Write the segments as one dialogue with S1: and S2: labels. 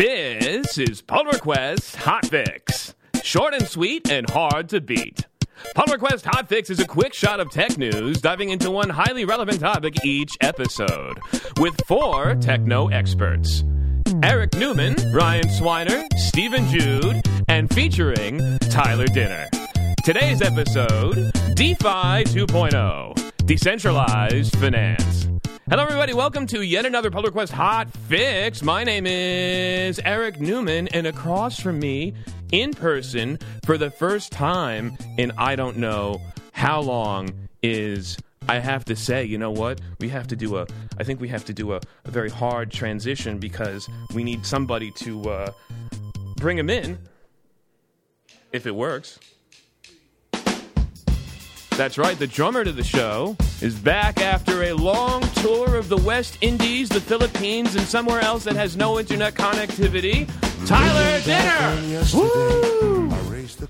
S1: This is Pull Request Hot Fix. Short and sweet and hard to beat. Pull Request Hot Fix is a quick shot of tech news, diving into one highly relevant topic each episode, with four techno experts. Eric Newman, Ryan Swiner, Stephen Jude, and featuring Tyler Dinner. Today's episode DeFi 2.0 Decentralized Finance. Hello, everybody. Welcome to yet another Pull Request Hot Fix. My name is Eric Newman, and across from me, in person, for the first time in I don't know how long, is I have to say, you know what? We have to do a. I think we have to do a, a very hard transition because we need somebody to uh, bring him in. If it works. That's right, the drummer to the show is back after a long tour of the West Indies, the Philippines, and somewhere else that has no internet connectivity. Tyler Dinner! Woo!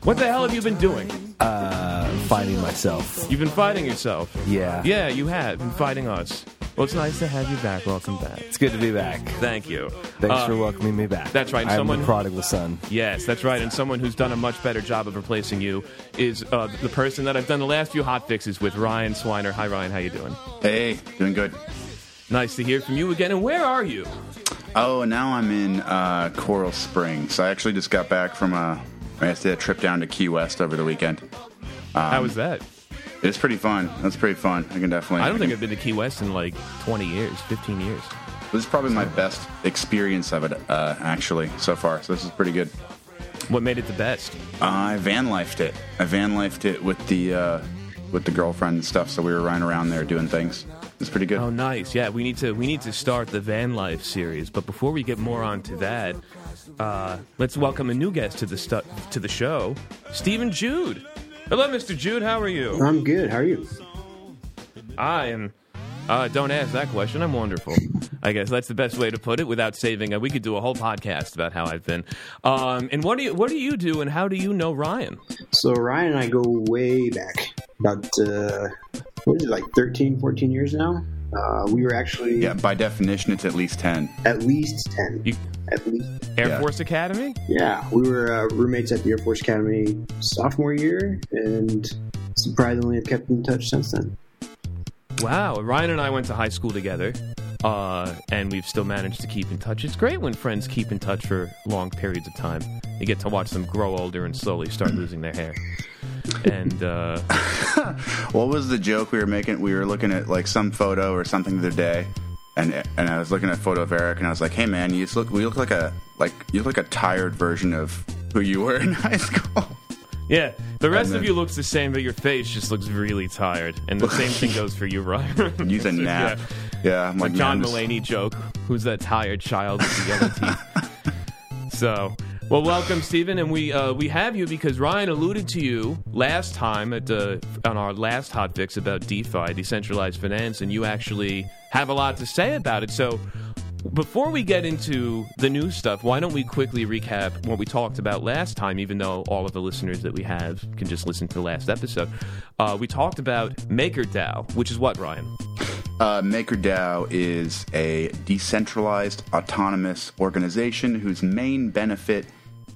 S1: What the hell have you been doing?
S2: Uh, finding myself.
S1: You've been fighting yourself.
S2: Yeah.
S1: Yeah, you have been fighting us. Well, it's nice to have you back. Welcome back.
S2: It's good to be back.
S1: Thank you.
S2: Thanks
S1: Uh,
S2: for welcoming me back.
S1: that's right,
S2: I'm
S1: someone-
S2: the prodigal son.
S1: Yes, that's right. And someone who's done a much better job of replacing you is uh, the person that I've done the last few hot fixes with, Ryan Swiner. Hi, Ryan. How you doing?
S3: Hey, doing good.
S1: Nice to hear from you again. And where are you?
S3: Oh, now I'm in uh, Coral Springs. I actually just got back from a, I guess, a trip down to Key West over the weekend.
S1: How was that?
S3: It's pretty fun. That's pretty fun. I can definitely.
S1: I don't think I've been to Key West in like 20 years, 15 years.
S3: this is probably my best experience of it uh, actually so far. So this is pretty good.
S1: What made it the best?
S3: I van lifed it. I van lifed it with the uh, with the girlfriend and stuff. So we were running around there doing things. It's pretty good.
S1: Oh, nice. Yeah, we need to we need to start the van life series. But before we get more onto that, uh, let's welcome a new guest to the stu- to the show, Stephen Jude. Hello, Mr. Jude. How are you?
S4: I'm good. How are you?
S1: I am. Uh, don't ask that question. I'm wonderful. I guess that's the best way to put it. Without saving, uh, we could do a whole podcast about how I've been. Um, and what do you what do you do, and how do you know Ryan?
S4: So Ryan and I go way back, about uh, what is it, like 13, 14 years now. Uh, we were actually
S3: Yeah, by definition, it's at least ten.
S4: at least ten.
S1: You-
S4: At least,
S1: Air
S3: Yeah.
S1: Force Academy.
S4: yeah. We were uh, roommates at the Air Force Academy sophomore year, and surprisingly, have kept in touch since then.
S1: Wow, Ryan and I went to high school together, uh, and we've still managed to keep in touch. It's great when friends keep in touch for long periods of time. You get to watch them grow older and slowly start losing their hair. And uh,
S3: What was the joke we were making? We were looking at like some photo or something the other day, and and I was looking at a photo of Eric, and I was like, "Hey man, you look. We look like a like you look like a tired version of who you were in high school."
S1: yeah, the rest
S3: And
S1: of you looks the same, but your face just looks really tired. And the same thing goes for you, Ryan.
S3: Use a nap.
S1: Yeah.
S3: Yeah, I'm like
S1: Like John Mulaney joke. Who's that tired child with the yellow teeth? so, well, welcome, Stephen, and we uh, we have you because Ryan alluded to you last time at the on our last hot fix about DeFi, decentralized finance, and you actually have a lot to say about it. So. Before we get into the new stuff, why don't we quickly recap what we talked about last time, even though all of the listeners that we have can just listen to the last episode? Uh, we talked about MakerDAO, which is what, Ryan?
S3: Uh, MakerDAO is a decentralized autonomous organization whose main benefit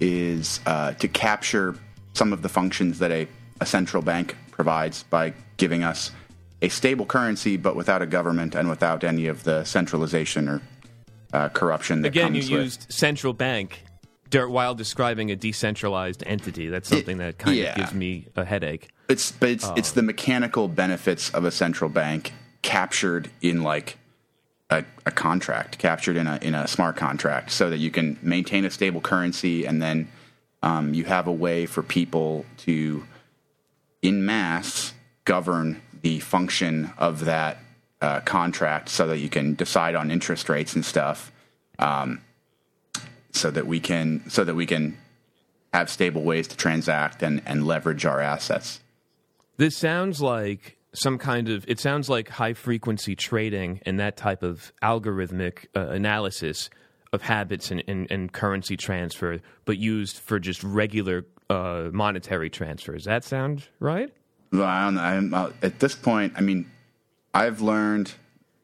S3: is uh, to capture some of the functions that a, a central bank provides by giving us a stable currency, but without a government and without any of the centralization or uh, corruption that
S1: Again, you
S3: comes with.
S1: used central bank der- while describing a decentralized entity. That's something that kind
S3: yeah.
S1: of gives me a headache.
S3: It's but it's it's
S1: Oh.
S3: the mechanical benefits of a central bank captured in like a, a contract, captured in a in a smart contract, so that you can maintain a stable currency, and then um, you have a way for people to, in mass, govern the function of that uh, contract, so that you can decide on interest rates and stuff, um, so that we can so that we can have stable ways to transact and, and leverage our assets.
S1: This sounds like some kind of. It sounds like high frequency trading and that type of algorithmic uh, analysis of habits and, and, and currency transfer, but used for just regular uh, monetary transfers. That sound right?
S3: Well, I don't know. I'm, uh, at this point, I mean, I've learned.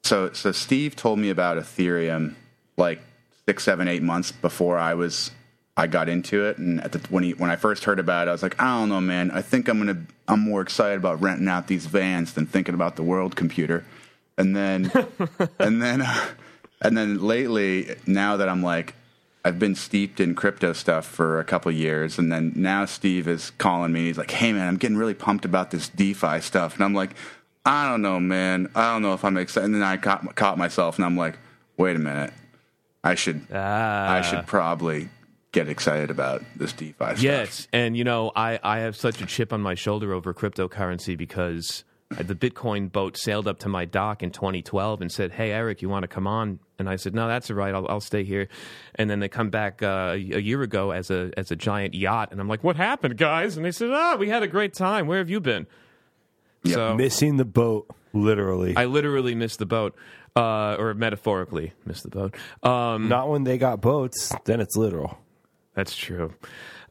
S3: So, so Steve told me about Ethereum like six, seven, eight months before I was I got into it. And at the, when he when I first heard about it, I was like, I don't know, man. I think I'm gonna I'm more excited about renting out these vans than thinking about the world computer. And then and then and then lately, now that I'm like. I've been steeped in crypto stuff for a couple years, and then now Steve is calling me. He's like, "Hey, man, I'm getting really pumped about this DeFi stuff," and I'm like, "I don't know, man. I don't know if I'm excited." And then I caught, caught myself, and I'm like, "Wait a minute, I should,
S1: Ah.
S3: I should probably get excited about this DeFi stuff."
S1: Yes, and you know, I, I have such a chip on my shoulder over cryptocurrency because the Bitcoin boat sailed up to my dock in 2012 and said, "Hey, Eric, you want to come on?" And I said, "No, that's all right. I'll, I'll stay here." And then they come back uh, a year ago as a as a giant yacht, and I'm like, "What happened, guys?" And they said, "Oh, we had a great time. Where have you been?"
S3: Yep.
S1: So
S2: Missing the boat, literally.
S1: I literally missed the boat, uh, or metaphorically missed the boat. Um,
S2: Not when they got boats, then it's literal.
S1: That's true.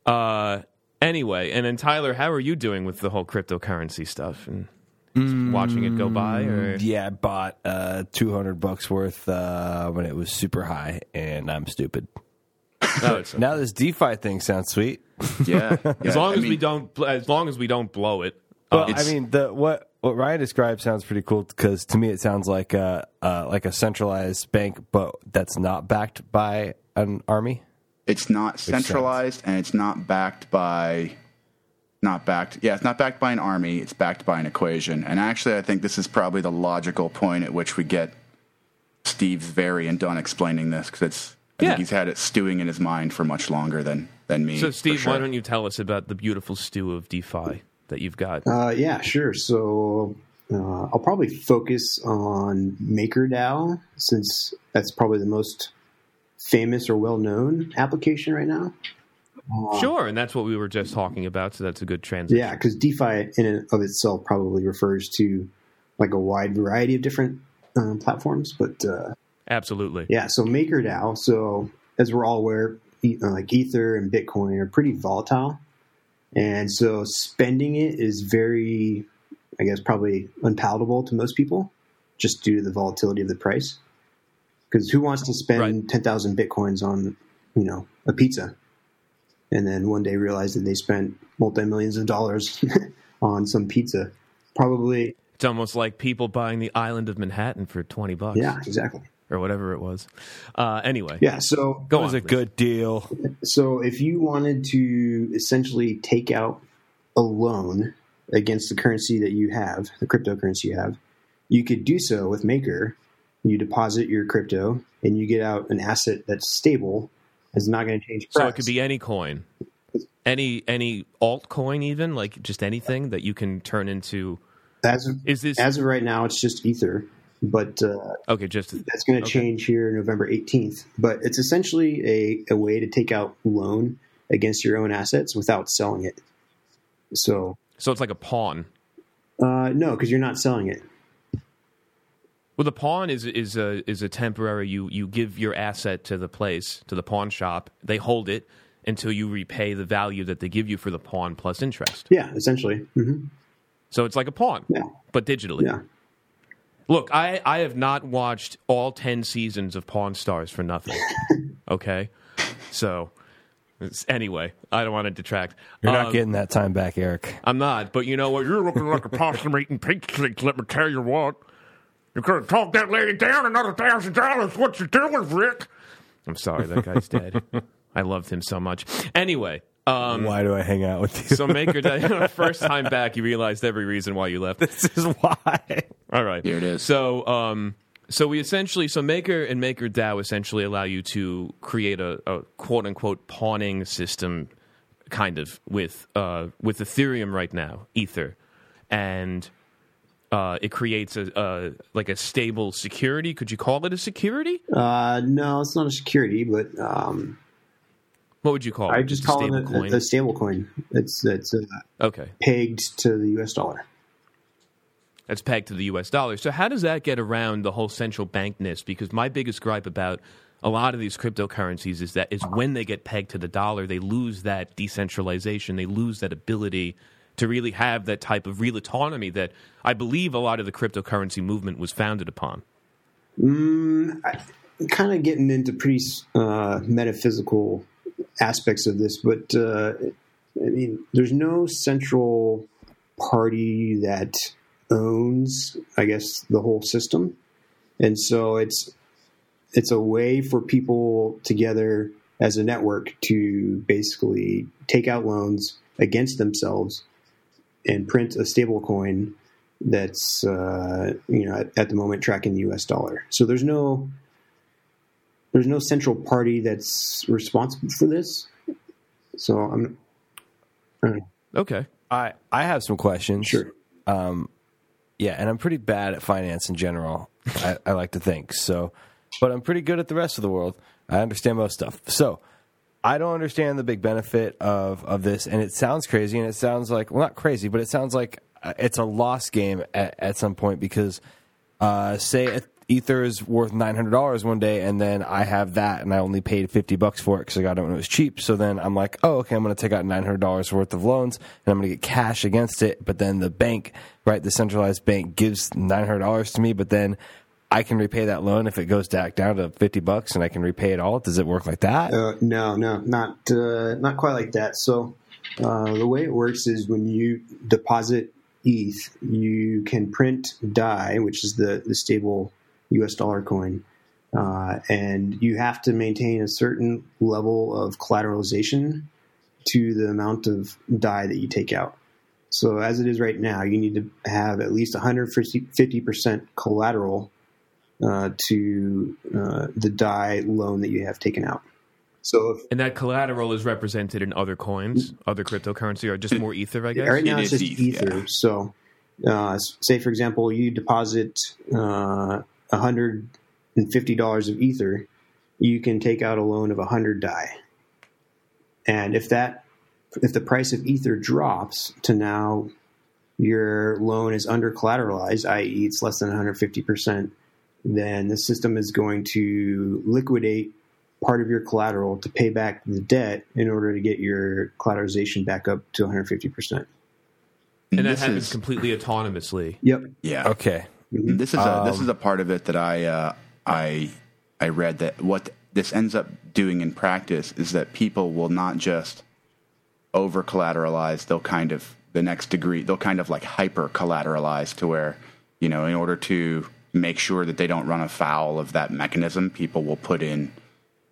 S1: Uh, anyway, and then Tyler, how are you doing with the whole cryptocurrency stuff and just watching it go by? Or
S2: Yeah, I bought uh, 200 bucks worth uh, when it was super high, and I'm stupid.
S1: No, it's-
S2: Now this DeFi thing sounds sweet.
S3: yeah.
S1: as
S3: yeah.
S1: long
S3: I
S1: as
S3: mean,
S1: we don't, as long as we don't blow it.
S2: Well,
S1: uh,
S2: I mean, the what what Ryan described sounds pretty cool because to me it sounds like a uh, like a centralized bank, but that's not backed by an army.
S3: It's not centralized, and it's not backed by. Not backed. Yeah, it's not backed by an army. It's backed by an equation. And actually, I think this is probably the logical point at which we get Steve's variant on explaining this because it's. I
S1: Yeah.
S3: think he's had it stewing in his mind for much longer than than me.
S1: so, Steve,
S3: sure.
S1: why don't you tell us about the beautiful stew of DeFi that you've got?
S4: Uh, yeah, sure. So uh, I'll probably focus on MakerDAO since that's probably the most famous or well known application right now.
S1: sure, and that's what we were just talking about. So that's a good transition.
S4: Yeah, because DeFi in and of itself probably refers to like a wide variety of different um, platforms, but uh,
S1: absolutely.
S4: yeah. So MakerDAO. So as we're all aware, uh, like Ether and Bitcoin are pretty volatile, and so spending it is very, I guess, probably unpalatable to most people, just due to the volatility of the price. Because who wants to spend
S1: Right.
S4: ten thousand bitcoins on, you know, a pizza, and then one day realize that they spent multi millions of dollars on some pizza? Probably,
S1: It's almost like people buying the island of Manhattan for twenty bucks,
S4: yeah, exactly.
S1: or whatever it was. Uh, anyway,
S4: Yeah, so
S1: go
S2: It
S1: on.
S2: was a
S1: please.
S2: good deal.
S4: So if you wanted to essentially take out a loan against the currency that you have, the cryptocurrency you have, you could do so with Maker. You deposit your crypto and you get out an asset that's stable. It's not going to change price.
S1: So it could be any coin, any any altcoin, even like just anything that you can turn into.
S4: as of,
S1: Is this
S4: as of right now, it's just Ether, but uh,
S1: okay? Just
S4: that's going to
S1: Okay.
S4: change here November 18th. But it's essentially a, a way to take out loan against your own assets without selling it. So
S1: so it's like a pawn.
S4: uh, no, because you're not selling it.
S1: Well, the pawn is is a is a temporary. You you give your asset to the place to the pawn shop. They hold it until you repay the value that they give you for the pawn plus interest.
S4: Yeah, essentially. hmm
S1: So it's like a pawn,
S4: Yeah.
S1: but digitally.
S4: Yeah.
S1: Look, I I have not watched all ten seasons of Pawn Stars for nothing. okay, so anyway, I don't want to detract.
S2: You're not
S1: Um,
S2: getting that time back, Eric.
S1: I'm not, but you know what? You're looking like a possum eating pink sticks. Let me tell you what. You could have talked that lady down another thousand dollars. What you doing, Rick? I'm sorry, that guy's dead. I loved him so much. Anyway, um,
S2: Why do I hang out with you?
S1: so Maker Day, first time back, you realized every reason why you left.
S2: this is why.
S1: All right,
S3: Here it is.
S1: So, um, so we essentially, so Maker and Maker DAO essentially allow you to create a, a quote unquote pawning system, kind of with uh, with Ethereum right now, Ether, and uh, it creates a, a like a stable security. Could you call it a security?
S4: Uh, no, it's not a security, but um,
S1: What would you call it?
S4: I just
S1: a
S4: call it a,
S1: coin?
S4: a stable coin. It's it's uh,
S1: okay,
S4: pegged to the U.S. dollar.
S1: that's pegged to the U.S. dollar. So how does that get around the whole central bankness? Because my biggest gripe about a lot of these cryptocurrencies is that is when they get pegged to the dollar, they lose that decentralization. They lose that ability to really have that type of real autonomy that I believe a lot of the cryptocurrency movement was founded upon.
S4: Mm, I, kind of getting into pretty uh, metaphysical aspects of this, but uh, I mean, there's no central party that owns, I guess, the whole system, and so it's it's a way for people together as a network to basically take out loans against themselves and print a stable coin that's uh, you know at, at, the moment tracking the U.S. dollar. So there's no there's no central party that's responsible for this. So I'm. I
S1: okay.
S2: I I have some questions.
S4: Sure.
S2: Um, yeah, and I'm pretty bad at finance in general. I, I like to think so, but I'm pretty good at the rest of the world. I understand most stuff. So I don't understand the big benefit of of this, and it sounds crazy, and it sounds like well, not crazy, but it sounds like uh, it's a lost game at, at some point because, uh, say, Ether is worth nine hundred dollars one day, and then I have that, and I only paid fifty bucks for it because I got it when it was cheap. So then I'm like, oh, okay, I'm going to take out nine hundred dollars worth of loans, and I'm going to get cash against it. But then the bank, right, the centralized bank gives nine hundred dollars to me, but then I can repay that loan if it goes back down to fifty bucks, and I can repay it all. Does it work like that?
S4: Uh, no, no, not uh, not quite like that. So uh, the way it works is when you deposit ETH, you can print DAI, which is the the stable U.S. dollar coin, uh, and you have to maintain a certain level of collateralization to the amount of DAI that you take out. So as it is right now, you need to have at least 150 percent collateral uh, to uh, the DAI loan that you have taken out. So, if,
S1: and that collateral is represented in other coins, other cryptocurrency, or just more Ether, I guess.
S4: Right now, it it's just ETH, Ether. Yeah. So, uh, say for example, you deposit uh, hundred and fifty dollars of Ether, you can take out a loan of hundred DAI, And if that, if the price of Ether drops to now your loan is under collateralized, i.e., it's less than 150 percent then the system is going to liquidate part of your collateral to pay back the debt in order to get your collateralization back up to 150%.
S1: And that this happens is, completely autonomously.
S4: Yep.
S3: Yeah.
S2: Okay.
S3: Mm-hmm. This is a, this is a part of it that I uh, I I read that what this ends up doing in practice is that people will not just over collateralize; they'll kind of the next degree they'll kind of like hyper collateralize to where you know in order to make sure that they don't run afoul of that mechanism, people will put in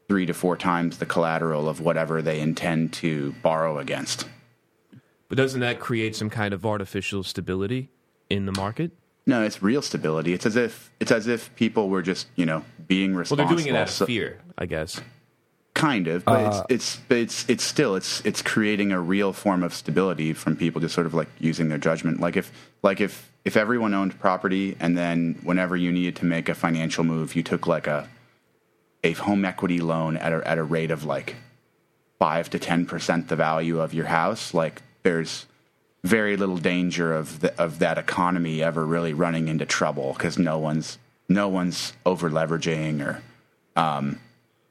S3: three to four times the collateral of whatever they intend to borrow against.
S1: But doesn't that create some kind of artificial stability in the market?
S3: No, it's real stability. It's as if it's as if people were just you know being responsible.
S1: Well, they're doing it out of fear, I guess.
S3: Kind of, but uh, it's it's it's it's still it's it's creating a real form of stability from people just sort of like using their judgment. Like if like if if everyone owned property and then whenever you needed to make a financial move, you took like a a home equity loan at a at a rate of like five to ten percent the value of your house, like there's very little danger of the, of that economy ever really running into trouble because no one's no one's over leveraging or um,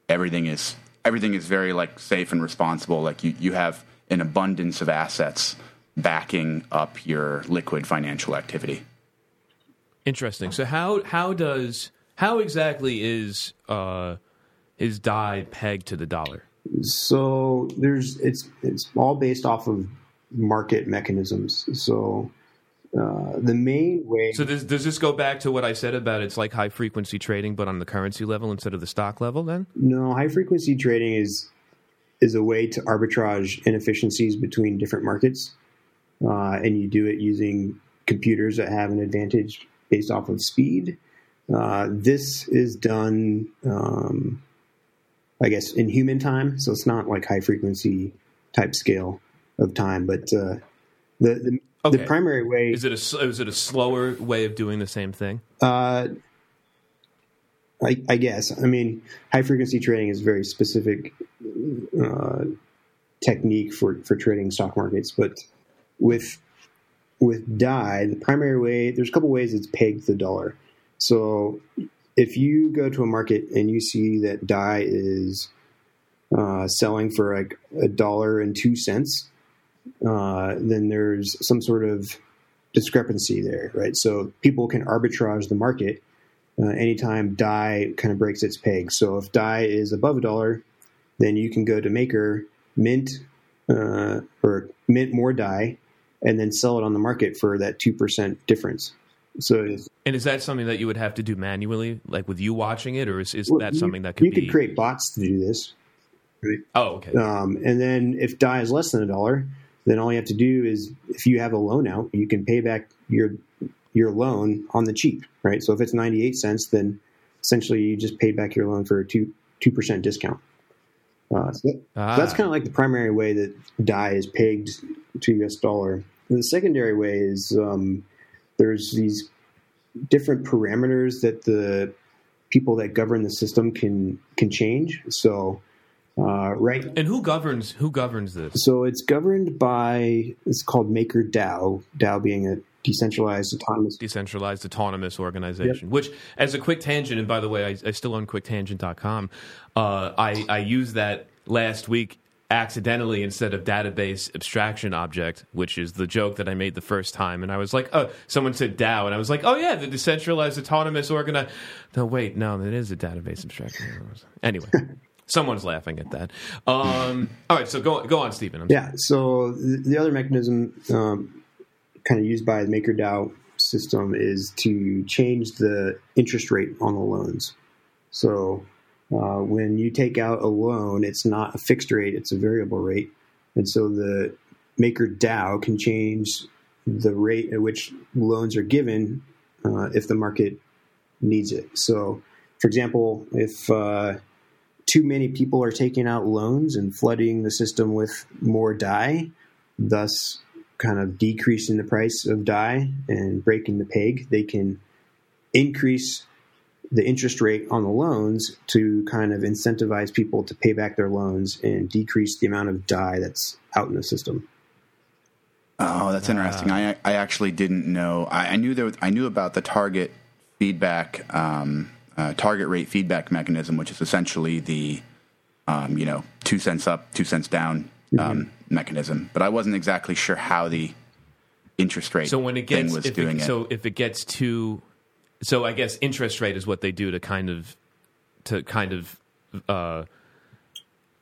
S3: everything is everything is very like safe and responsible. Like you, you have an abundance of assets backing up your liquid financial activity.
S1: Interesting. So how how does how exactly is uh, is DAI pegged to the dollar?
S4: So there's it's it's all based off of market mechanisms. So uh, the main way.
S1: So does, does this go back to what I said about it's like high frequency trading, but on the currency level instead of the stock level? Then
S4: no, high frequency trading is is a way to arbitrage inefficiencies between different markets, uh, and you do it using computers that have an advantage based off of speed. Uh, this is done, um, I guess, in human time, so it's not like high frequency type scale of time, but uh, the, the Okay. The primary way
S1: is it a is it a slower way of doing the same thing?
S4: Uh, I, I guess. I mean, high frequency trading is a very specific uh, technique for for trading stock markets, but with with DAI, the primary way there's a couple ways it's pegged the dollar. So if you go to a market and you see that DAI is uh, selling for like a dollar and two cents, uh, then there's some sort of discrepancy there, right? So people can arbitrage the market uh, anytime DAI kind of breaks its peg. So if DAI is above a dollar, then you can go to Maker, mint uh, or mint more DAI, and then sell it on the market for that two percent difference. So,
S1: And is that something that you would have to do manually, like with you watching it, or is, is
S4: well,
S1: that
S4: you-
S1: something that could
S4: you
S1: be?
S4: could create bots to do this.
S1: oh, okay.
S4: Um, and then if DAI is less than a dollar, then all you have to do is if you have a loan out, you can pay back your your loan on the cheap, right? So if it's ninety eight cents, then essentially you just paid back your loan for a two two percent discount. Uh, so that-
S1: Ah.
S4: that's kind of like the primary way that DAI is pegged to US dollar. And the secondary way is um, there's these different parameters that the people that govern the system can can change. So uh, right
S1: and who governs who governs this?
S4: so it's governed by it's called Maker DAO. DAO being a decentralized autonomous.
S1: decentralized autonomous organization which as a quick tangent and by the way i, I still own quicktangent.com uh, I, I used that last week accidentally instead of database abstraction object which is the joke that i made the first time and i was like oh someone said dao and i was like oh yeah the decentralized autonomous organi no wait no it is a database abstraction anyway someone's laughing at that um, all right so go, go on stephen I'm
S4: Yeah. So the, the other mechanism, um, kind of used by the Maker DAO system, is to change the interest rate on the loans. So uh, when you take out a loan, it's not a fixed rate; it's a variable rate, and so the Maker DAO can change the rate at which loans are given uh, if the market needs it. So, for example, if uh, too many people are taking out loans and flooding the system with more DAI, thus kind of decreasing the price of DAI and breaking the peg, they can increase the interest rate on the loans to kind of incentivize people to pay back their loans and decrease the amount of DAI that's out in the system.
S3: Oh, that's interesting. I I actually didn't know. I, I knew there. Was, I knew about the target feedback, um, uh, target rate feedback mechanism, which is essentially the, um, you know, two cents up, two cents down um, mechanism. But I wasn't exactly sure how the interest rate
S1: So when it
S3: thing
S1: gets
S3: was doing
S1: it,
S3: it.
S1: so if it gets too so I guess interest rate is what they do to kind of to kind of uh,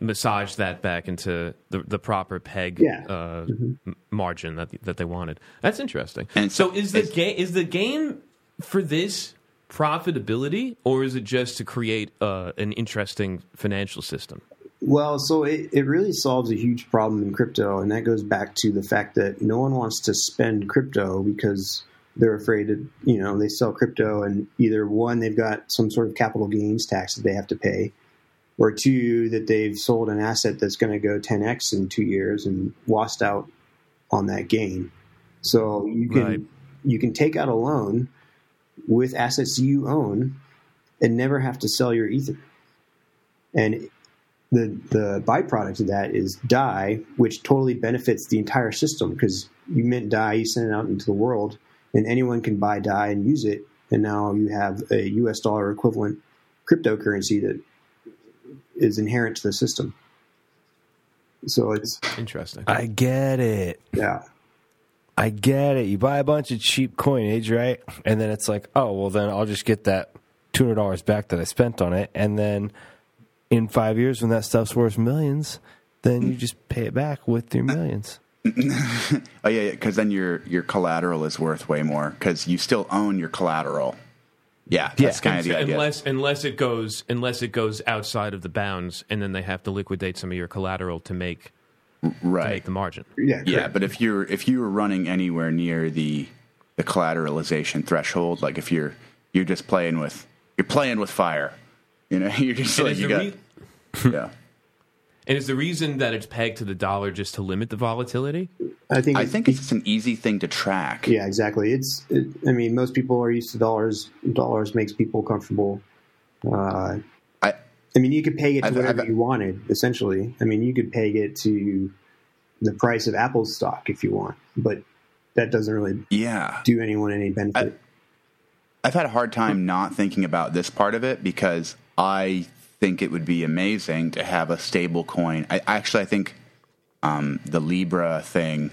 S1: massage that back into the the proper peg
S4: Yeah.
S1: uh, m- margin that that they wanted. That's interesting.
S3: And
S1: so
S3: so
S1: is the
S3: it's-
S1: game is the game for this profitability or is it just to create uh, an interesting financial system?
S4: Well, so it, it really solves a huge problem in crypto, and that goes back to the fact that no one wants to spend crypto because they're afraid of, you know, they sell crypto and either one, they've got some sort of capital gains tax that they have to pay, or two, that they've sold an asset that's going to go 10x in two years and lost out on that gain. So you can
S1: Right.
S4: you can take out a loan with assets you own and never have to sell your ether. And the the byproduct of that is DAI, which totally benefits the entire system because you mint DAI, you send it out into the world, and anyone can buy DAI and use it, and now you have a U.S. dollar equivalent cryptocurrency that is inherent to the system. So it's
S1: Interesting.
S2: I get it.
S4: yeah,
S2: I get it. You buy a bunch of cheap coinage, right? And then it's like, oh, well, then I'll just get that two hundred dollars back that I spent on it, and then in five years, when that stuff's worth millions, then you just pay it back with your millions.
S3: oh yeah, because then your your collateral is worth way more because you still own your collateral. Yeah, that's kind of the idea.
S1: unless unless it goes unless it goes outside of the bounds, and then they have to liquidate some of your collateral to make to
S3: right.
S1: make the margin.
S4: yeah,
S3: Yeah, but if you're if you were running anywhere near the the collateralization threshold, like if you're you're just playing with you're playing with fire, you know, you're just
S1: And
S3: like you got
S1: re-
S3: yeah.
S1: and is the reason that it's pegged to the dollar just to limit the volatility?
S4: I think
S3: I think it's just an easy thing to track.
S4: Yeah, exactly. It's. It, I mean, most people are used to dollars. Dollars makes people comfortable. Uh,
S3: I
S4: I mean, you could peg it to
S3: I've-
S4: whatever
S3: I've-
S4: you wanted. Essentially, I mean, you could peg it to the price of Apple's stock if you want, but that doesn't really
S3: yeah.
S4: do anyone any benefit.
S3: I've had a hard time not thinking about this part of it because I think it would be amazing to have a stable coin. I actually I think um, the Libra thing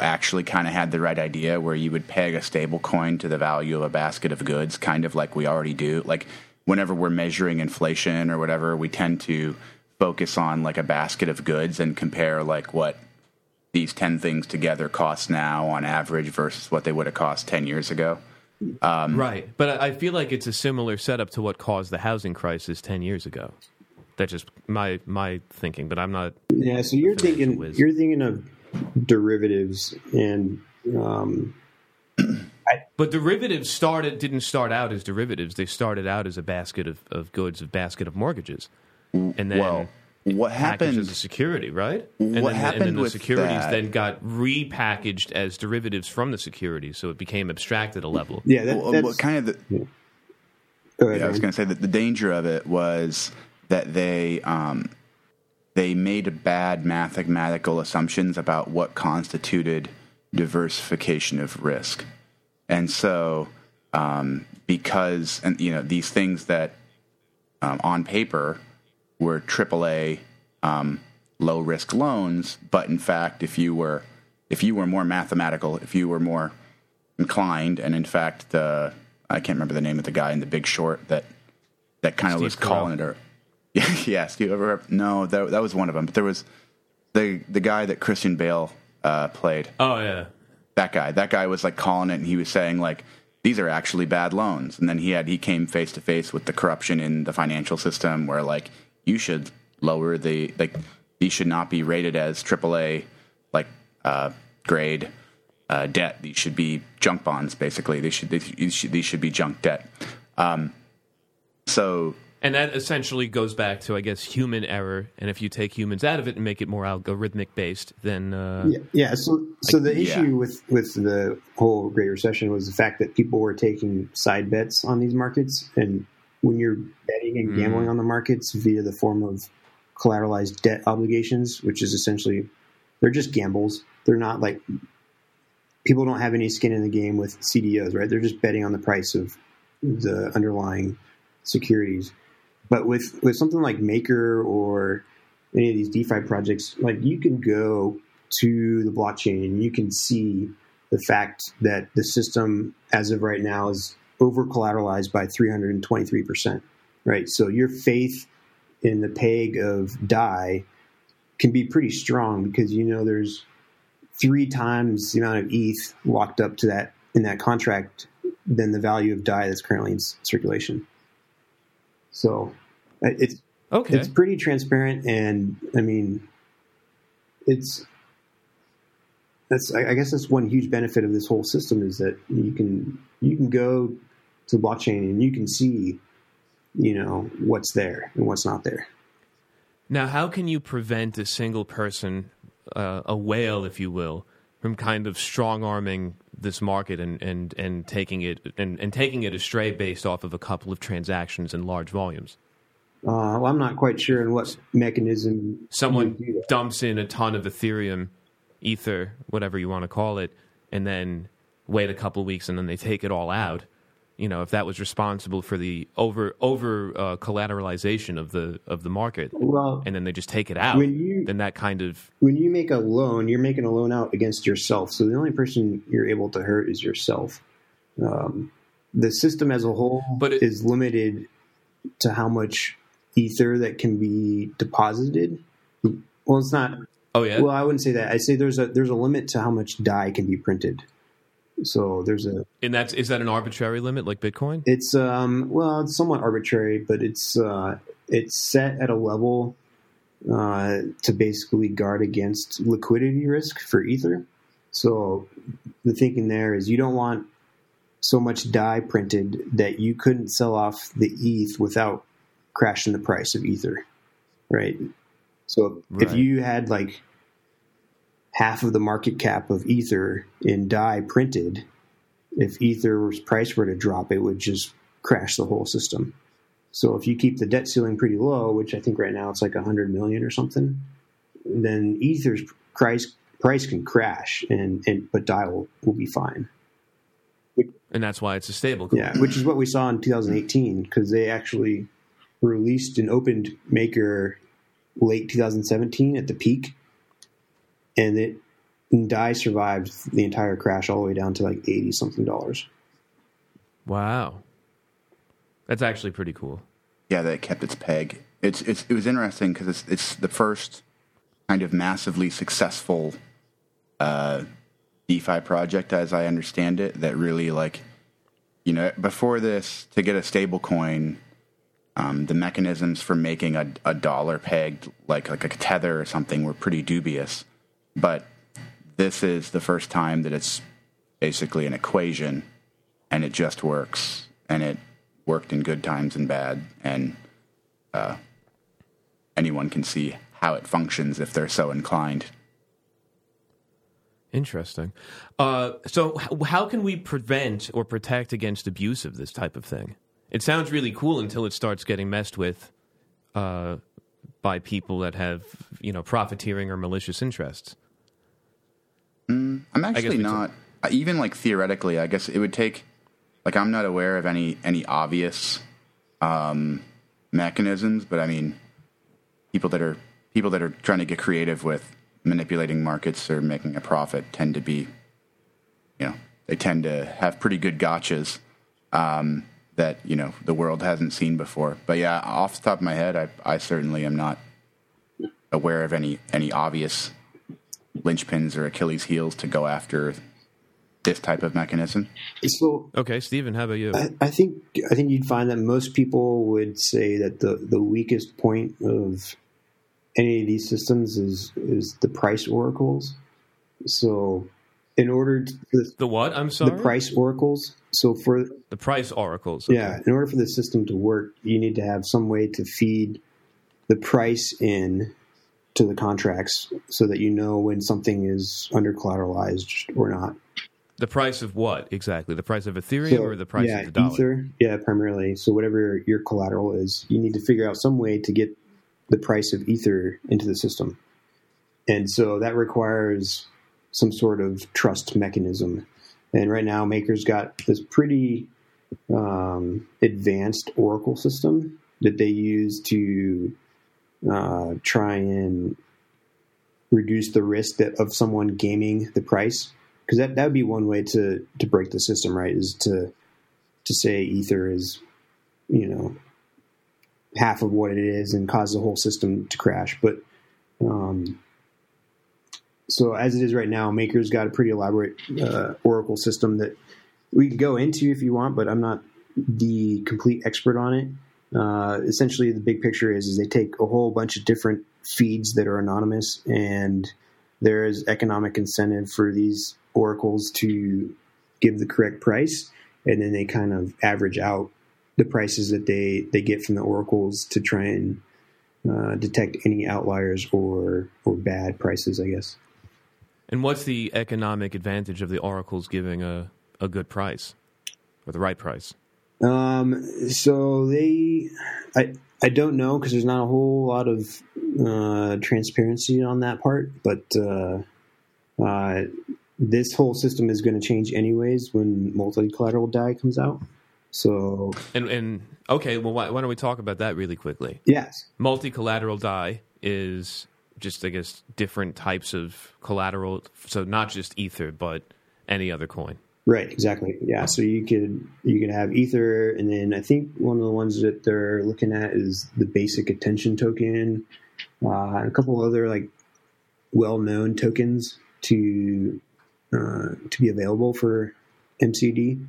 S3: actually kind of had the right idea where you would peg a stable coin to the value of a basket of goods, kind of like we already do. Like whenever we're measuring inflation or whatever, we tend to focus on like a basket of goods and compare like what these 10 things together cost now on average versus what they would have cost 10 years ago.
S1: Um, right. But I feel like it's a similar setup to what caused the housing crisis 10 years ago. That's just my my thinking, but I'm not.
S4: Yeah, so you're thinking whiz. you're thinking of derivatives and um,
S1: I, but derivatives started didn't start out as derivatives. They started out as a basket of, of goods, a basket of mortgages, and then
S3: well, what happened
S1: as a security, right?
S3: And what
S1: then,
S3: happened
S1: and then the
S3: with
S1: securities
S3: that,
S1: then got repackaged as derivatives from the securities, so it became abstracted a level.
S4: Yeah, that,
S3: well,
S4: that's
S3: well, kind of. The,
S4: yeah. Ahead,
S3: yeah, I was going to say that the danger of it was that they um, they made bad mathematical assumptions about what constituted diversification of risk, and so um, because and you know these things that um, on paper were AAA um, low risk loans, but in fact, if you were if you were more mathematical, if you were more inclined, and in fact, the I can't remember the name of the guy in The Big Short that that kind of was calling it or yeah, you Ever, no, that that was one of them. But there was the the guy that Christian Bale uh, played.
S1: Oh yeah,
S3: that guy. That guy was like calling it, and he was saying like these are actually bad loans. And then he had he came face to face with the corruption in the financial system, where like you should lower the like these should not be rated as AAA like uh, grade uh, debt. These should be junk bonds. Basically, they should, they, these should these should be junk debt. Um, so
S1: and that essentially goes back to, I guess, human error. And if you take humans out of it and make it more algorithmic based, then uh,
S4: yeah, yeah. So, so the issue yeah. with with the whole Great Recession was the fact that people were taking side bets on these markets, and when you're betting and gambling mm. on the markets via the form of collateralized debt obligations, which is essentially they're just gambles. They're not like people don't have any skin in the game with CDOs, right? They're just betting on the price of the underlying securities. But with with something like Maker or any of these DeFi projects, like you can go to the blockchain and you can see the fact that the system, as of right now, is over collateralized by 323%. Right. So your faith in the peg of DAI can be pretty strong because you know there's three times the amount of ETH locked up to that in that contract than the value of DAI that's currently in circulation. So it's
S1: okay.
S4: It's pretty transparent, and I mean, it's that's I guess that's one huge benefit of this whole system is that you can you can go to blockchain and you can see you know what's there and what's not there.
S1: Now, how can you prevent a single person, uh, a whale, if you will, from kind of strong arming this market and, and, and taking it and, and taking it astray based off of a couple of transactions in large volumes?
S4: Uh, well, I'm not quite sure in what mechanism.
S1: Someone dumps in a ton of Ethereum, Ether, whatever you want to call it, and then wait a couple weeks and then they take it all out. You know, if that was responsible for the over over uh, collateralization of the of the market,
S4: well,
S1: and then they just take it out, when you, then that kind of
S4: when you make a loan, you're making a loan out against yourself. So the only person you're able to hurt is yourself. Um, the system as a whole but it, is limited to how much ether that can be deposited. Well, it's not.
S1: Oh yeah.
S4: Well, I wouldn't say that. I say there's a there's a limit to how much DAI can be printed. So there's a.
S1: And that's is that an arbitrary limit like Bitcoin?
S4: It's um well it's somewhat arbitrary, but it's uh it's set at a level uh to basically guard against liquidity risk for ether. So the thinking there is you don't want so much DAI printed that you couldn't sell off the ETH without crashing the price of Ether, right? So right. if you had like half of the market cap of Ether in DAI printed, if Ether's price were to drop, it would just crash the whole system. So if you keep the debt ceiling pretty low, which I think right now it's like 100 million or something, then Ether's price price can crash, and, and but DAI will, will be fine.
S1: And that's why it's a stable.
S4: Coin. Yeah, which is what we saw in 2018 because they actually released and opened Maker late 2017 at the peak, and it And Dai survived the entire crash all the way down to like eighty something dollars.
S1: Wow. That's actually pretty cool.
S3: Yeah, that kept its peg. It's it's it was interesting because it's it's the first kind of massively successful uh, DeFi project, as I understand it, that really like you know before this to get a stable coin. Um, the mechanisms for making a, a dollar pegged like like a tether or something were pretty dubious, but this is the first time that it's basically an equation, and it just works, and it worked in good times and bad, and uh, anyone can see how it functions if they're so inclined.
S1: Interesting. Uh, so, how can we prevent or protect against abuse of this type of thing? It sounds really cool until it starts getting messed with uh, by people that have, you know, profiteering or malicious interests.
S3: I'm actually not uh, even like theoretically. I guess it would take like I'm not aware of any any obvious um, mechanisms, but I mean people that are people that are trying to get creative with manipulating markets or making a profit tend to be, you know, they tend to have pretty good gotchas um, that you know the world hasn't seen before. But yeah, off the top of my head, I I certainly am not aware of any any obvious linchpins or Achilles heels to go after this type of mechanism.
S4: So
S1: Okay, Stephen, how about you?
S4: I, I think I think you'd find that most people would say that the, the weakest point of any of these systems is is the price oracles. So, in order to the,
S1: The what? I'm sorry.
S4: the price oracles. So for
S1: The price oracles. Okay.
S4: yeah, in order for the system to work, you need to have some way to feed the price in to the contracts so that you know when something is under collateralized or not.
S1: The price of what exactly? The price of Ethereum or the price
S4: yeah,
S1: of the dollar?
S4: Ether, yeah, primarily. So whatever your collateral is, you need to figure out some way to get the price of Ether into the system, and so that requires some sort of trust mechanism. And right now, Maker's got this pretty um, advanced Oracle system that they use to uh, try and reduce the risk that of someone gaming the price because that that would be one way to to break the system right is to to say ether is you know half of what it is and cause the whole system to crash but um so as it is right now maker's got a pretty elaborate uh, oracle system that we can go into if you want but i'm not the complete expert on it. Uh, essentially the big picture is is they take a whole bunch of different feeds that are anonymous and there is economic incentive for these oracles to give the correct price. And then they kind of average out the prices that they they get from the oracles to try and uh, detect any outliers or or bad prices i guess
S1: And what's the economic advantage of the oracles giving a, a good price or the right price?
S4: Um, so they, I, I don't know because there's not a whole lot of uh, transparency on that part. But uh, uh, this whole system is going to change anyways when multi-collateral DAI comes out. So
S1: And and okay, well, why, why don't we talk about that really quickly?
S4: yes,
S1: Multi collateral DAI is just, I guess, different types of collateral. So not just Ether, but any other coin.
S4: right, exactly. Yeah, so you could you could have Ether, and then I think one of the ones that they're looking at is the basic attention token, uh, and a couple other like well-known tokens to uh, to be available for MCD.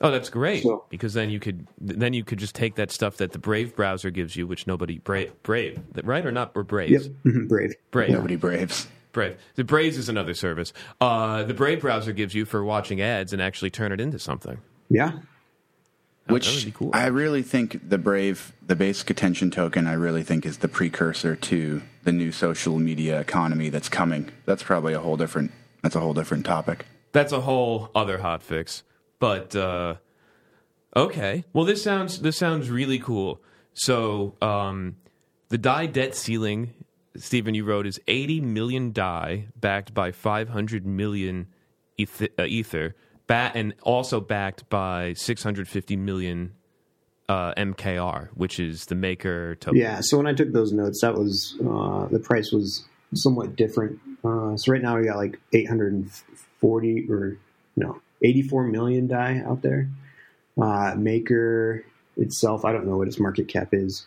S1: Oh, that's great
S4: So-
S1: because then you could then you could just take that stuff that the Brave browser gives you, which nobody Brave Brave right or not or Brave
S4: Yep, mhm, Brave.
S1: Brave
S3: Nobody braves.
S1: Brave. The Braves is another service. Uh, the Brave browser gives you for watching ads and actually turn it into something.
S4: Yeah,
S1: that
S3: Which
S1: would be cool.
S3: I really think the Brave, the basic attention token, I really think is the precursor to the new social media economy that's coming. That's probably a whole different. That's a whole different topic.
S1: That's a whole other hot fix. But uh, okay, well this sounds this sounds really cool. So um, the DAI debt ceiling, Stephen, you wrote is eighty million DAI backed by five hundred million ether, uh, ether ba- and also backed by six hundred fifty million uh, MKR, which is the maker token.
S4: yeah. So when I took those notes, that was uh, the price was somewhat different Uh, so right now we got like 840 or no 84 million DAI out there. Uh, Maker itself, I don't know what its market cap is,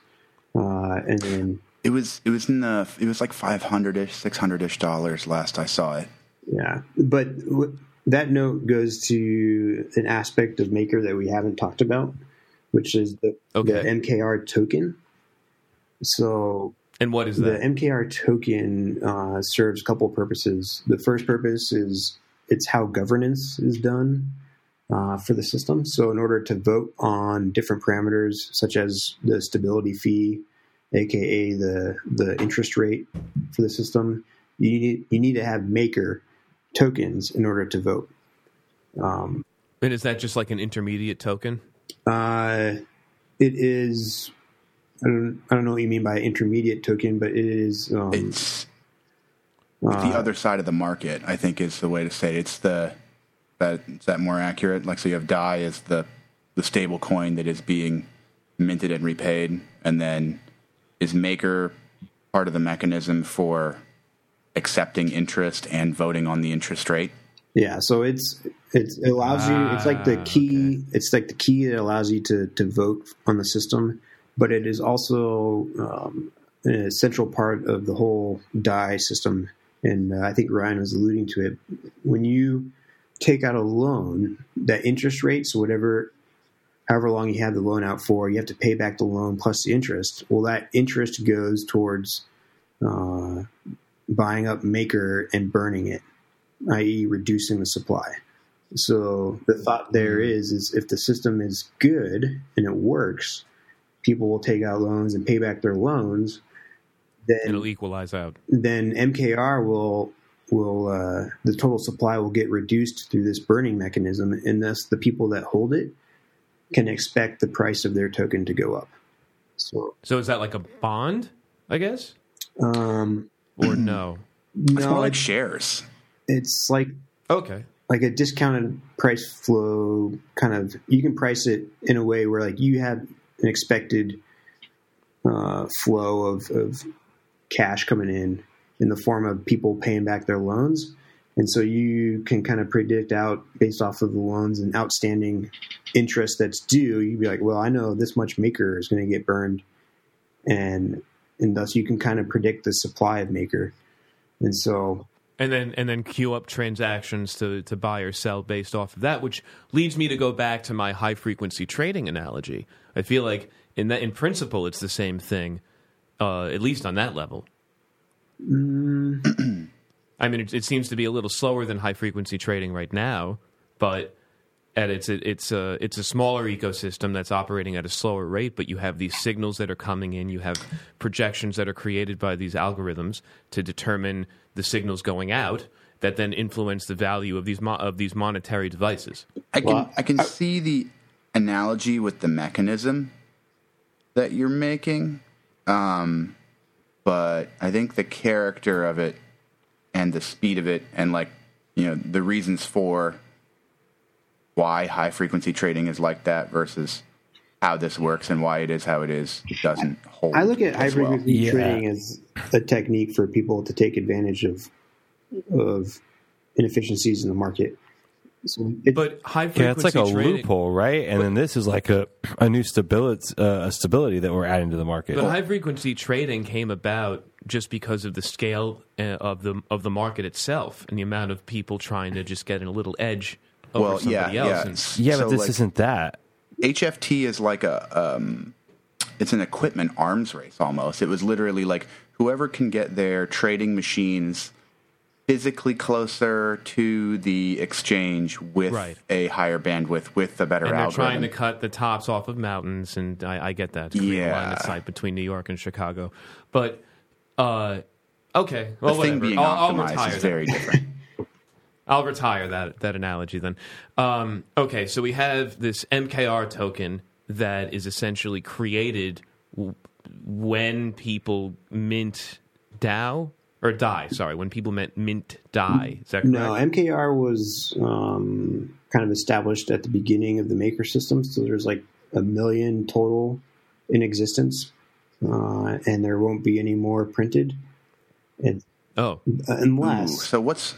S4: uh, and then
S3: It was it was in the it was like five hundred ish, six hundred ish dollars last I saw it.
S4: Yeah, but w- that note goes to an aspect of Maker that we haven't talked about, which is the,
S1: Okay.
S4: the MKR token. So
S1: And what is
S4: the? MKR token uh, serves a couple purposes. The first purpose is it's how governance is done uh, for the system. So in order to vote on different parameters such as the stability fee, aka the the interest rate for the system, you need you need to have Maker tokens in order to vote. Um,
S1: and is that just like an intermediate token?
S4: uh, it is. I don't, I don't know what you mean by intermediate token, but it is. Um,
S3: It's the other side of the market. I think is the way to say it. it's the that is that more accurate. Like so, you have Dai as the the stable coin that is being minted and repaid, and then is Maker part of the mechanism for accepting interest and voting on the interest rate.
S4: Yeah, so it's it's it allows you. It's like the
S1: Ah,
S4: key. It's like the key that allows you to to vote on the system, but it is also um, a central part of the whole Dai system. And uh, I think Ryan was alluding to it. When you take out a loan, that interest rate, so whatever, however long you have the loan out for, you have to pay back the loan plus the interest. Well, that interest goes towards uh, buying up Maker and burning it i.e., reducing the supply. So the thought there is, is if the system is good and it works, people will take out loans and pay back their loans. Then,
S1: It'll equalize out.
S4: then MKR will will uh, the total supply will get reduced through this burning mechanism, and thus the people that hold it can expect the price of their token to go up. So,
S1: So is that like a bond? I guess
S4: um,
S1: or no?
S3: It's
S4: no,
S3: more like shares.
S4: it's like
S1: Okay.
S4: like a discounted price flow kind of you can price it in a way where like you have an expected uh, flow of, of cash coming in in the form of people paying back their loans. And so you can kind of predict out based off of the loans and outstanding interest that's due you'd be like well i know this much maker is going to get burned. And and thus you can kind of predict the supply of maker. And so
S1: and then and then queue up transactions to to buy or sell based off of that, which leads me to go back to my high frequency trading analogy. I feel like in that in principle it's the same thing, uh, at least on that level. I mean, it, it seems to be a little slower than high frequency trading right now, but at it's a, it's a it's a smaller ecosystem that's operating at a slower rate. But you have these signals that are coming in. You have projections that are created by these algorithms to determine the signals going out that then influence the value of these mo- of these monetary devices.
S3: I can
S4: Well,
S3: I can see the analogy with the mechanism that you're making, um, but I think the character of it and the speed of it and like you know the reasons for why high frequency trading is like that versus how this works and why it is how it is doesn't hold.
S4: I look at high
S3: as well.
S4: frequency
S2: Yeah.
S4: trading as a technique for people to take advantage of of inefficiencies in the market. So it,
S1: But high frequency
S2: Yeah, it's like a
S1: trading,
S2: loophole, right? And then this is like a a new stability uh, a stability that we're adding to the market.
S1: But high frequency trading came about just because of the scale uh, of the of the market itself and the amount of people trying to just get a little edge over
S3: Well, yeah,
S1: somebody else.
S3: yeah.
S1: And-
S2: yeah,
S3: So,
S2: but this
S3: like-
S2: isn't that.
S3: HFT is like a um, it's an equipment arms race almost. It was literally like whoever can get their trading machines physically closer to the exchange with
S1: Right.
S3: a higher bandwidth with a better
S1: and they're
S3: algorithm.
S1: trying to cut the tops off of mountains, and I, I get that. A line of sight between New York and Chicago, but uh, okay,
S3: the
S1: well,
S3: thing
S1: whatever.
S3: being
S1: I'll, I'll
S3: optimized
S1: retire
S3: is very different.
S1: I'll retire that that analogy then. Um, okay, so we have this MKR token that is essentially created w- when people mint DAO or Dai. Sorry, when people meant mint Dai. Is that correct?
S4: no, MKR was um, kind of established at the beginning of the maker system. So there's like a million total in existence, uh, and there won't be any more printed. And
S1: Oh,
S4: Uh, unless
S3: Ooh, so what's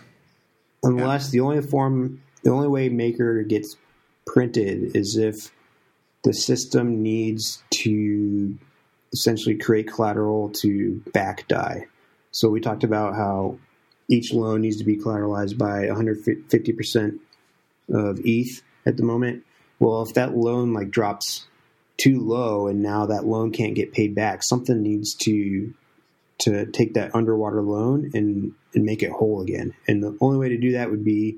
S4: unless the only form the only way maker gets printed is if the system needs to essentially create collateral to back Dai so we talked about how each loan needs to be collateralized by 150% of eth at the moment well if that loan like drops too low and now that loan can't get paid back something needs to to take that underwater loan and and make it whole again. And the only way to do that would be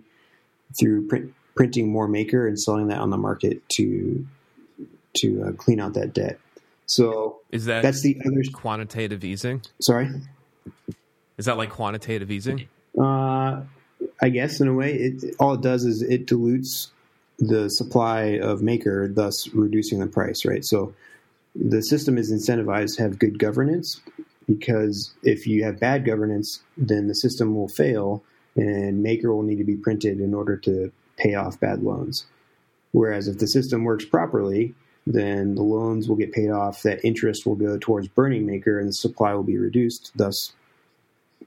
S4: through print, printing more maker and selling that on the market to to uh, clean out that debt. So
S1: is that
S4: that's the other.
S1: quantitative easing?
S4: Sorry,
S1: Is that like quantitative easing?
S4: uh, I guess in a way, it, all it does is it dilutes the supply of maker, thus reducing the price. Right. So the system is incentivized to have good governance because if you have bad governance, then the system will fail and maker will need to be printed in order to pay off bad loans. Whereas if the system works properly, then the loans will get paid off, that interest will go towards burning maker, and the supply will be reduced, thus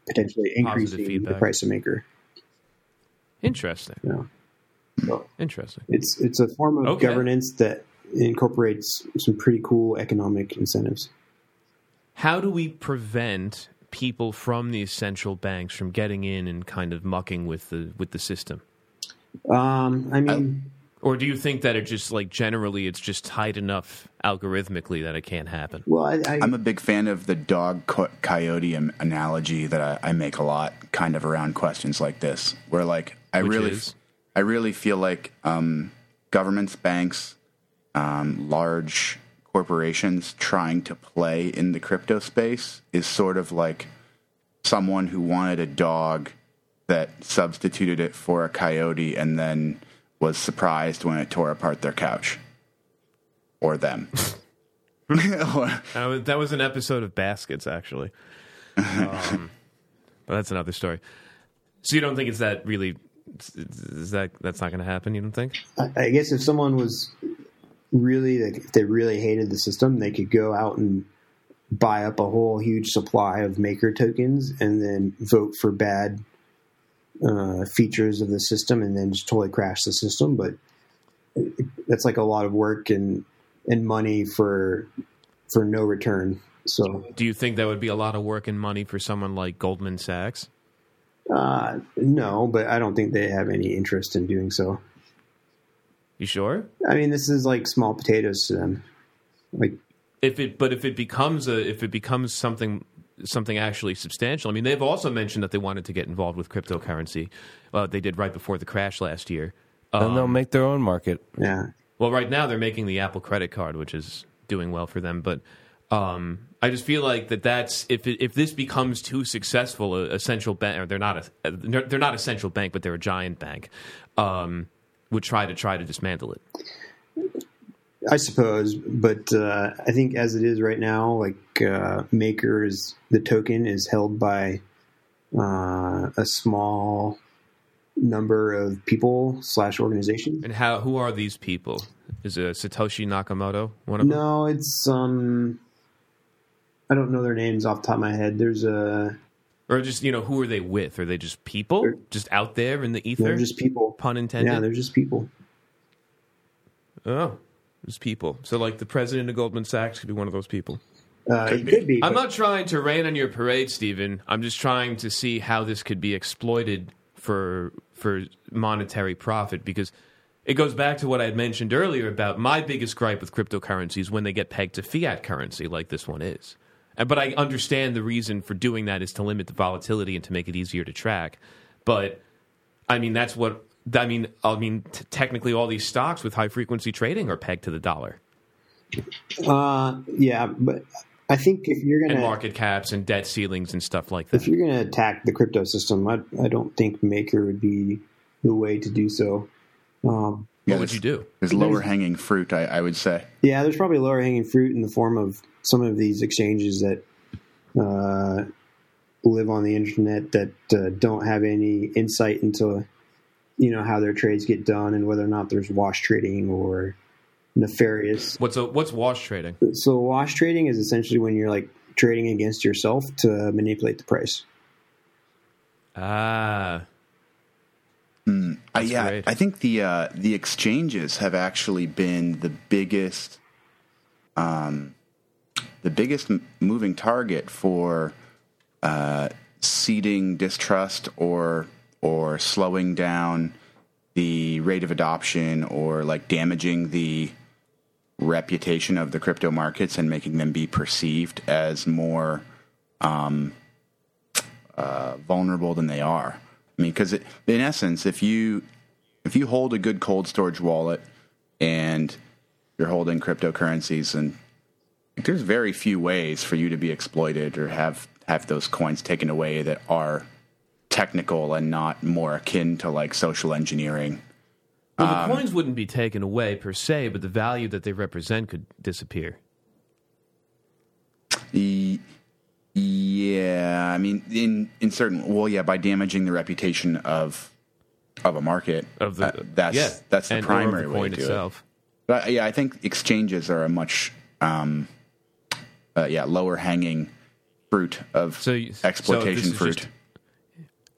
S4: potentially increasing the price of maker.
S1: Interesting.
S4: Yeah. So
S1: Interesting.
S4: it's it's a form of
S1: Okay.
S4: governance that incorporates some pretty cool economic incentives.
S1: How do we prevent people from these central banks from getting in and kind of mucking with the with the system?
S4: Um, I mean,
S1: Or do you think that it just like generally it's just tight enough algorithmically that it can't happen?
S4: well, I, I,
S3: I'm a big fan of the dog co- coyote analogy that I, I make a lot, kind of around questions like this, where like I
S1: Which
S3: really,
S1: is?
S3: I really feel like um, governments, banks, um, large corporations trying to play in the crypto space is sort of like someone who wanted a dog that substituted it for a coyote and then was surprised when it tore apart their couch or them. Or-
S1: That was, that was an episode of Baskets, actually. Um, but that's another story. So you don't think it's that really? Is that that's not going to happen? You don't think?
S4: I, I guess if someone was really, like, if they really hated the system, they could go out and buy up a whole huge supply of maker tokens and then vote for bad uh, features of the system and then just totally crash the system. But that's like a lot of work and and money for for no return. So
S1: Do you think that would be a lot of work and money for someone like Goldman Sachs?
S4: uh, no, but I don't think they have any interest in doing so.
S1: You sure?
S4: I mean, this is like small potatoes to them. Like
S1: If it, but if it becomes a, if it becomes something, something actually substantial. I mean, they've also mentioned that they wanted to get involved with cryptocurrency. Uh, they did right before the crash last year.
S2: and they'll make their own market.
S4: yeah,
S1: Well, right now they're making the Apple credit card, which is doing well for them. But um, I just feel like that that's if it, if this becomes too successful, a, a central bank or they're not a they're not a central bank, but they're a giant bank, um, would try to try to dismantle it.
S4: I suppose, but uh, I think as it is right now, like uh, Maker is the token is held by uh, a small number of people slash organizations.
S1: And how who are these people? Is it Satoshi Nakamoto one of them?
S4: No, it's um, I don't know their names off the top of my head. There's a
S1: Or just you know who are they with? Are they just people just out there in the ether?
S4: they're just people.
S1: Pun intended.
S4: Yeah, they're just people.
S1: oh, just people. So like the president of Goldman Sachs could be one of those people.
S4: Uh, it could be.
S1: I'm
S4: but-
S1: not trying to rain on your parade, Stephen. I'm just trying to see how this could be exploited for for monetary profit because it goes back to what I had mentioned earlier about my biggest gripe with cryptocurrencies when they get pegged to fiat currency like this one is. And- But I understand the reason for doing that is to limit the volatility and to make it easier to track. But I mean that's what I mean. I mean t- technically all these stocks with high frequency trading are pegged to the dollar
S4: Uh, yeah, but I think if you're gonna
S1: market caps and debt ceilings and stuff like that.
S4: if you're going to attack the crypto system, I, I don't think Maker would be the way to do so. Um,
S1: What would you do?
S3: There's lower hanging fruit, I, I would say.
S4: yeah, there's probably lower hanging fruit in the form of some of these exchanges that uh, live on the internet that uh, don't have any insight into you know how their trades get done and whether or not there's wash trading or nefarious.
S1: What's a, what's wash trading?
S4: So wash trading is essentially when you're like trading against yourself to manipulate the price.
S1: Ah,
S3: Uh, yeah,
S1: great.
S3: I think the uh, the exchanges have actually been the biggest, um, the biggest m- moving target for uh, seeding distrust or or slowing down the rate of adoption or like damaging the reputation of the crypto markets and making them be perceived as more um, uh, vulnerable than they are. I mean, because in essence, if you if you hold a good cold storage wallet and you're holding cryptocurrencies, and there's very few ways for you to be exploited or have have those coins taken away that are technical and not more akin to like social engineering.
S1: well, the coins wouldn't be taken away per se, but the value that they represent could disappear.
S3: Yeah, I mean, in in certain, well, yeah, by damaging the reputation of of a market,
S1: Of the
S3: uh, that's
S1: yeah,
S3: that's the primary
S1: the
S3: way to do
S1: itself.
S3: it. But uh, yeah, I think exchanges are a much, um, uh, yeah, lower hanging fruit of
S1: So so
S3: exploitation
S1: is
S3: fruit.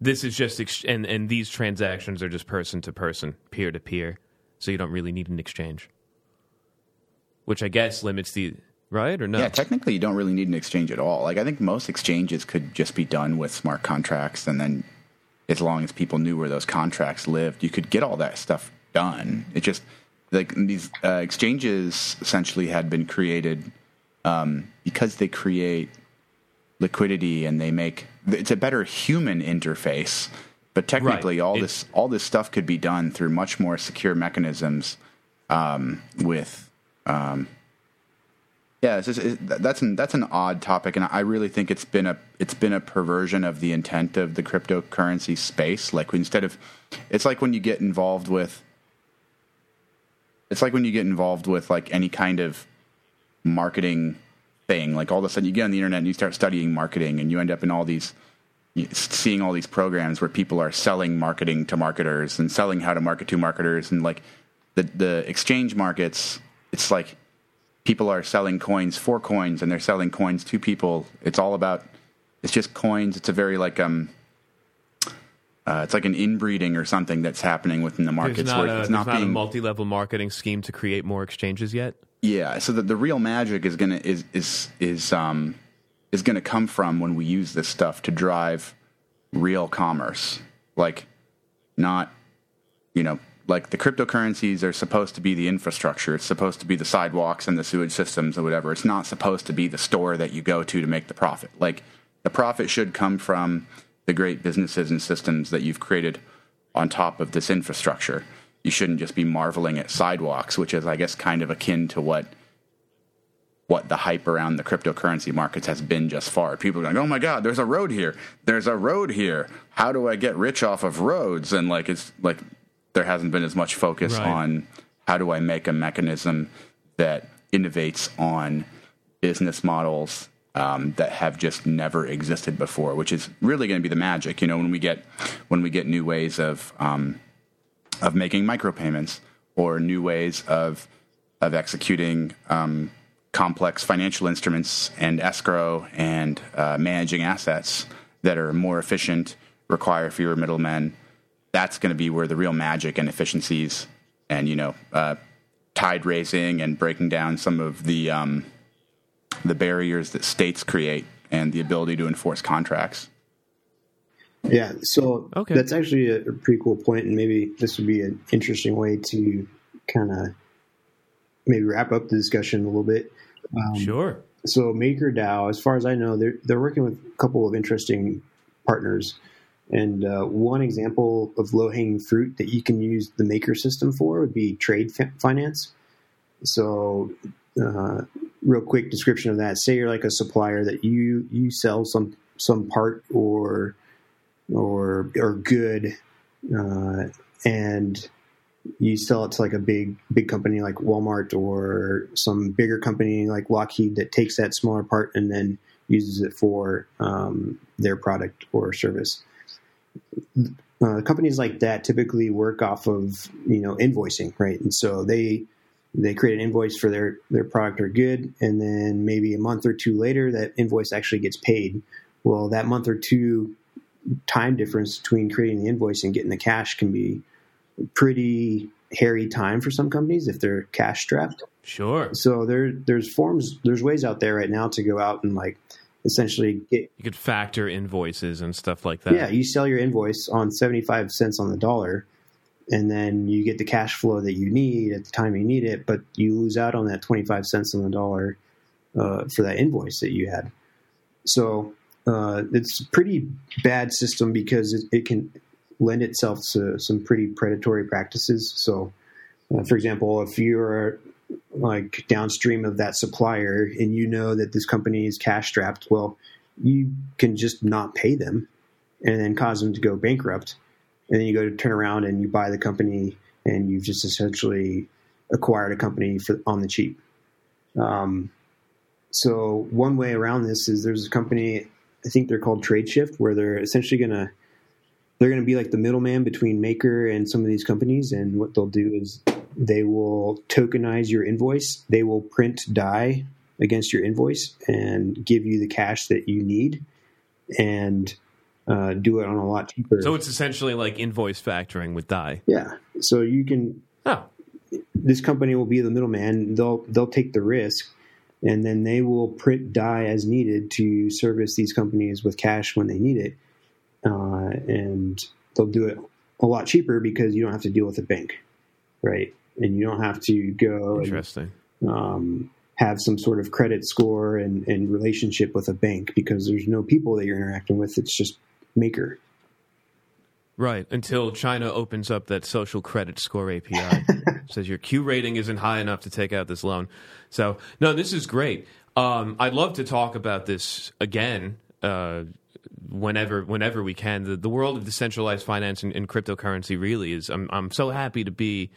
S1: This is just ex- and and these transactions are just person to person, peer to peer, so you don't really need an exchange. Which I guess limits the right or no?
S3: Yeah, technically, you don't really need an exchange at all. Like, I think most exchanges could just be done with smart contracts, and then as long as people knew where those contracts lived, you could get all that stuff done. It just like these uh, exchanges essentially had been created um, because they create liquidity and they make it's a better human interface. But technically,
S1: Right.
S3: all
S1: It-
S3: this all this stuff could be done through much more secure mechanisms um, with um, yeah, it's just, it, that's an that's an odd topic, and I really think it's been a it's been a perversion of the intent of the cryptocurrency space. Like instead of, it's like when you get involved with, it's like when you get involved with like any kind of marketing thing. Like all of a sudden you get on the internet and you start studying marketing, and you end up in all these seeing all these programs where people are selling marketing to marketers and selling how to market to marketers, and like the the exchange markets, it's like people are selling coins for coins and they're selling coins to people. It's all about it's just coins. It's a very like um uh, it's like an inbreeding or something that's happening within the
S1: There's
S3: markets
S1: not,
S3: where
S1: a,
S3: it's
S1: there's
S3: not
S1: not a multi-level marketing scheme to create more exchanges yet.
S3: Yeah. So the, the real magic is gonna is is is um is gonna come from when we use this stuff to drive real commerce, like not you know like the cryptocurrencies are supposed to be the infrastructure. It's supposed to be the sidewalks and the sewage systems or whatever. It's not supposed to be the store that you go to to make the profit. Like the profit should come from the great businesses and systems that you've created on top of this infrastructure. You shouldn't just be marveling at sidewalks, which is, I guess, kind of akin to what what the hype around the cryptocurrency markets has been just far. People are like, "Oh my God, there's a road here. There's a road here. How do I get rich off of roads?" And like, it's like there hasn't been as much focus
S1: Right.
S3: on how do I make a mechanism that innovates on business models um, that have just never existed before, which is really going to be the magic. You know, when we get when we get new ways of um, of making micropayments or new ways of of executing um, complex financial instruments and escrow and uh, managing assets that are more efficient, require fewer middlemen. That's going to be where the real magic and efficiencies and you know uh, tide raising and breaking down some of the um, the barriers that states create and the ability to enforce contracts.
S4: Yeah, so
S1: Okay.
S4: that's actually a, a pretty cool point, and maybe this would be an interesting way to kind of maybe wrap up the discussion a little bit. Um,
S1: Sure.
S4: So MakerDAO, as far as I know, they're they're working with a couple of interesting partners, and uh, one example of low hanging fruit that you can use the Maker system for would be trade fi- finance. So, uh, real quick description of that: say you're like a supplier that you you sell some some part or or or good, uh, and you sell it to like a big big company like Walmart or some bigger company like Lockheed that takes that smaller part and then uses it for um, their product or service. Uh, companies like that typically work off of you know invoicing, right? And so they they create an invoice for their their product or good, and then maybe a month or two later, that invoice actually gets paid. Well, that month or two time difference between creating the invoice and getting the cash can be pretty hairy time for some companies if they're cash strapped.
S1: Sure.
S4: So there there's forms there's ways out there right now to go out and like essentially get
S1: You could factor invoices and stuff like that.
S4: yeah, you sell your invoice on 75 cents on the dollar and then you get the cash flow that you need at the time you need it, but you lose out on that 25 cents on the dollar uh, for that invoice that you had. So uh, it's a pretty bad system because it, it can lend itself to some pretty predatory practices. So, uh, for example, if you're like downstream of that supplier and you know that this company is cash strapped, well, you can just not pay them and then cause them to go bankrupt. And then you go to turn around and you buy the company and you've just essentially acquired a company for, on the cheap. Um, so one way around this is there's a company, I think they're called TradeShift, where they're essentially going to they're going to be like the middleman between Maker and some of these companies. And what they'll do is they will tokenize your invoice. They will print Dai against your invoice and give you the cash that you need, and uh, do it on a lot cheaper.
S1: So it's essentially like invoice factoring with Dai.
S4: yeah, so you can
S1: Oh,
S4: this company will be the middleman. They'll they'll take the risk, and then they will print Dai as needed to service these companies with cash when they need it, uh, and they'll do it a lot cheaper because you don't have to deal with a bank, right? And you don't have to go and um, have some sort of credit score and, and relationship with a bank because there's no people that you're interacting with. It's just Maker.
S1: Right. Until China opens up that social credit score API. says your Q rating isn't high enough to take out this loan. So, no, this is great. Um, I'd love to talk about this again uh, whenever whenever we can. The, the world of decentralized finance and, and cryptocurrency really is. I'm, I'm so happy to be.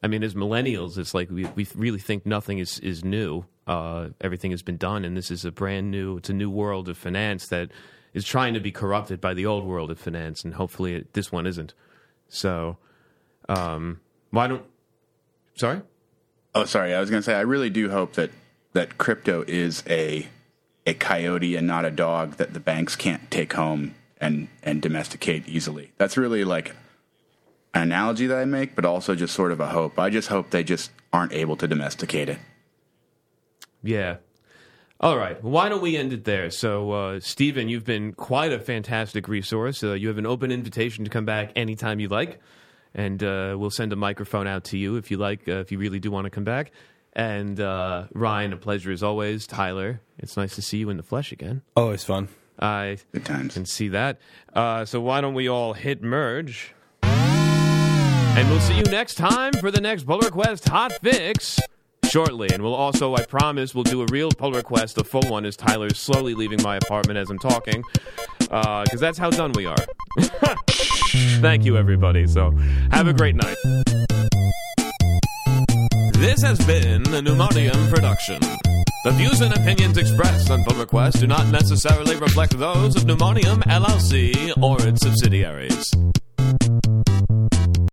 S1: I mean, as millennials, it's like we, we really think nothing is, is new. Uh, everything has been done, and this is a brand new, it's a new world of finance that is trying to be corrupted by the old world of finance, and hopefully it, this one isn't. So, um, why don't? Sorry.
S3: Oh, sorry. I was going to say I really do hope that that crypto is a a coyote and not a dog that the banks can't take home and and domesticate easily. That's really like an analogy that I make, but also just sort of a hope. I just hope they just aren't able to domesticate it.
S1: Yeah. All right. Well, why don't we end it there? So, uh, Stephen, you've been quite a fantastic resource. Uh, you have an open invitation to come back anytime you like, and uh, we'll send a microphone out to you if you like, uh, if you really do want to come back. And uh, Ryan, a pleasure as always. Tyler, it's nice to see you in the flesh again.
S2: Always fun.
S1: I
S3: Good times.
S1: can see that. Uh, so why don't we all hit merge? And we'll see you next time for the next pull request hot fix shortly. And we'll also, I promise, we'll do a real pull request, a full one, as Tyler's slowly leaving my apartment as I'm talking, uh, because that's how done we are. Thank you, everybody. So have a great night. This has been a Pneumonium production. The views and opinions expressed on Pull Request do not necessarily reflect those of Pneumonium LLC or its subsidiaries.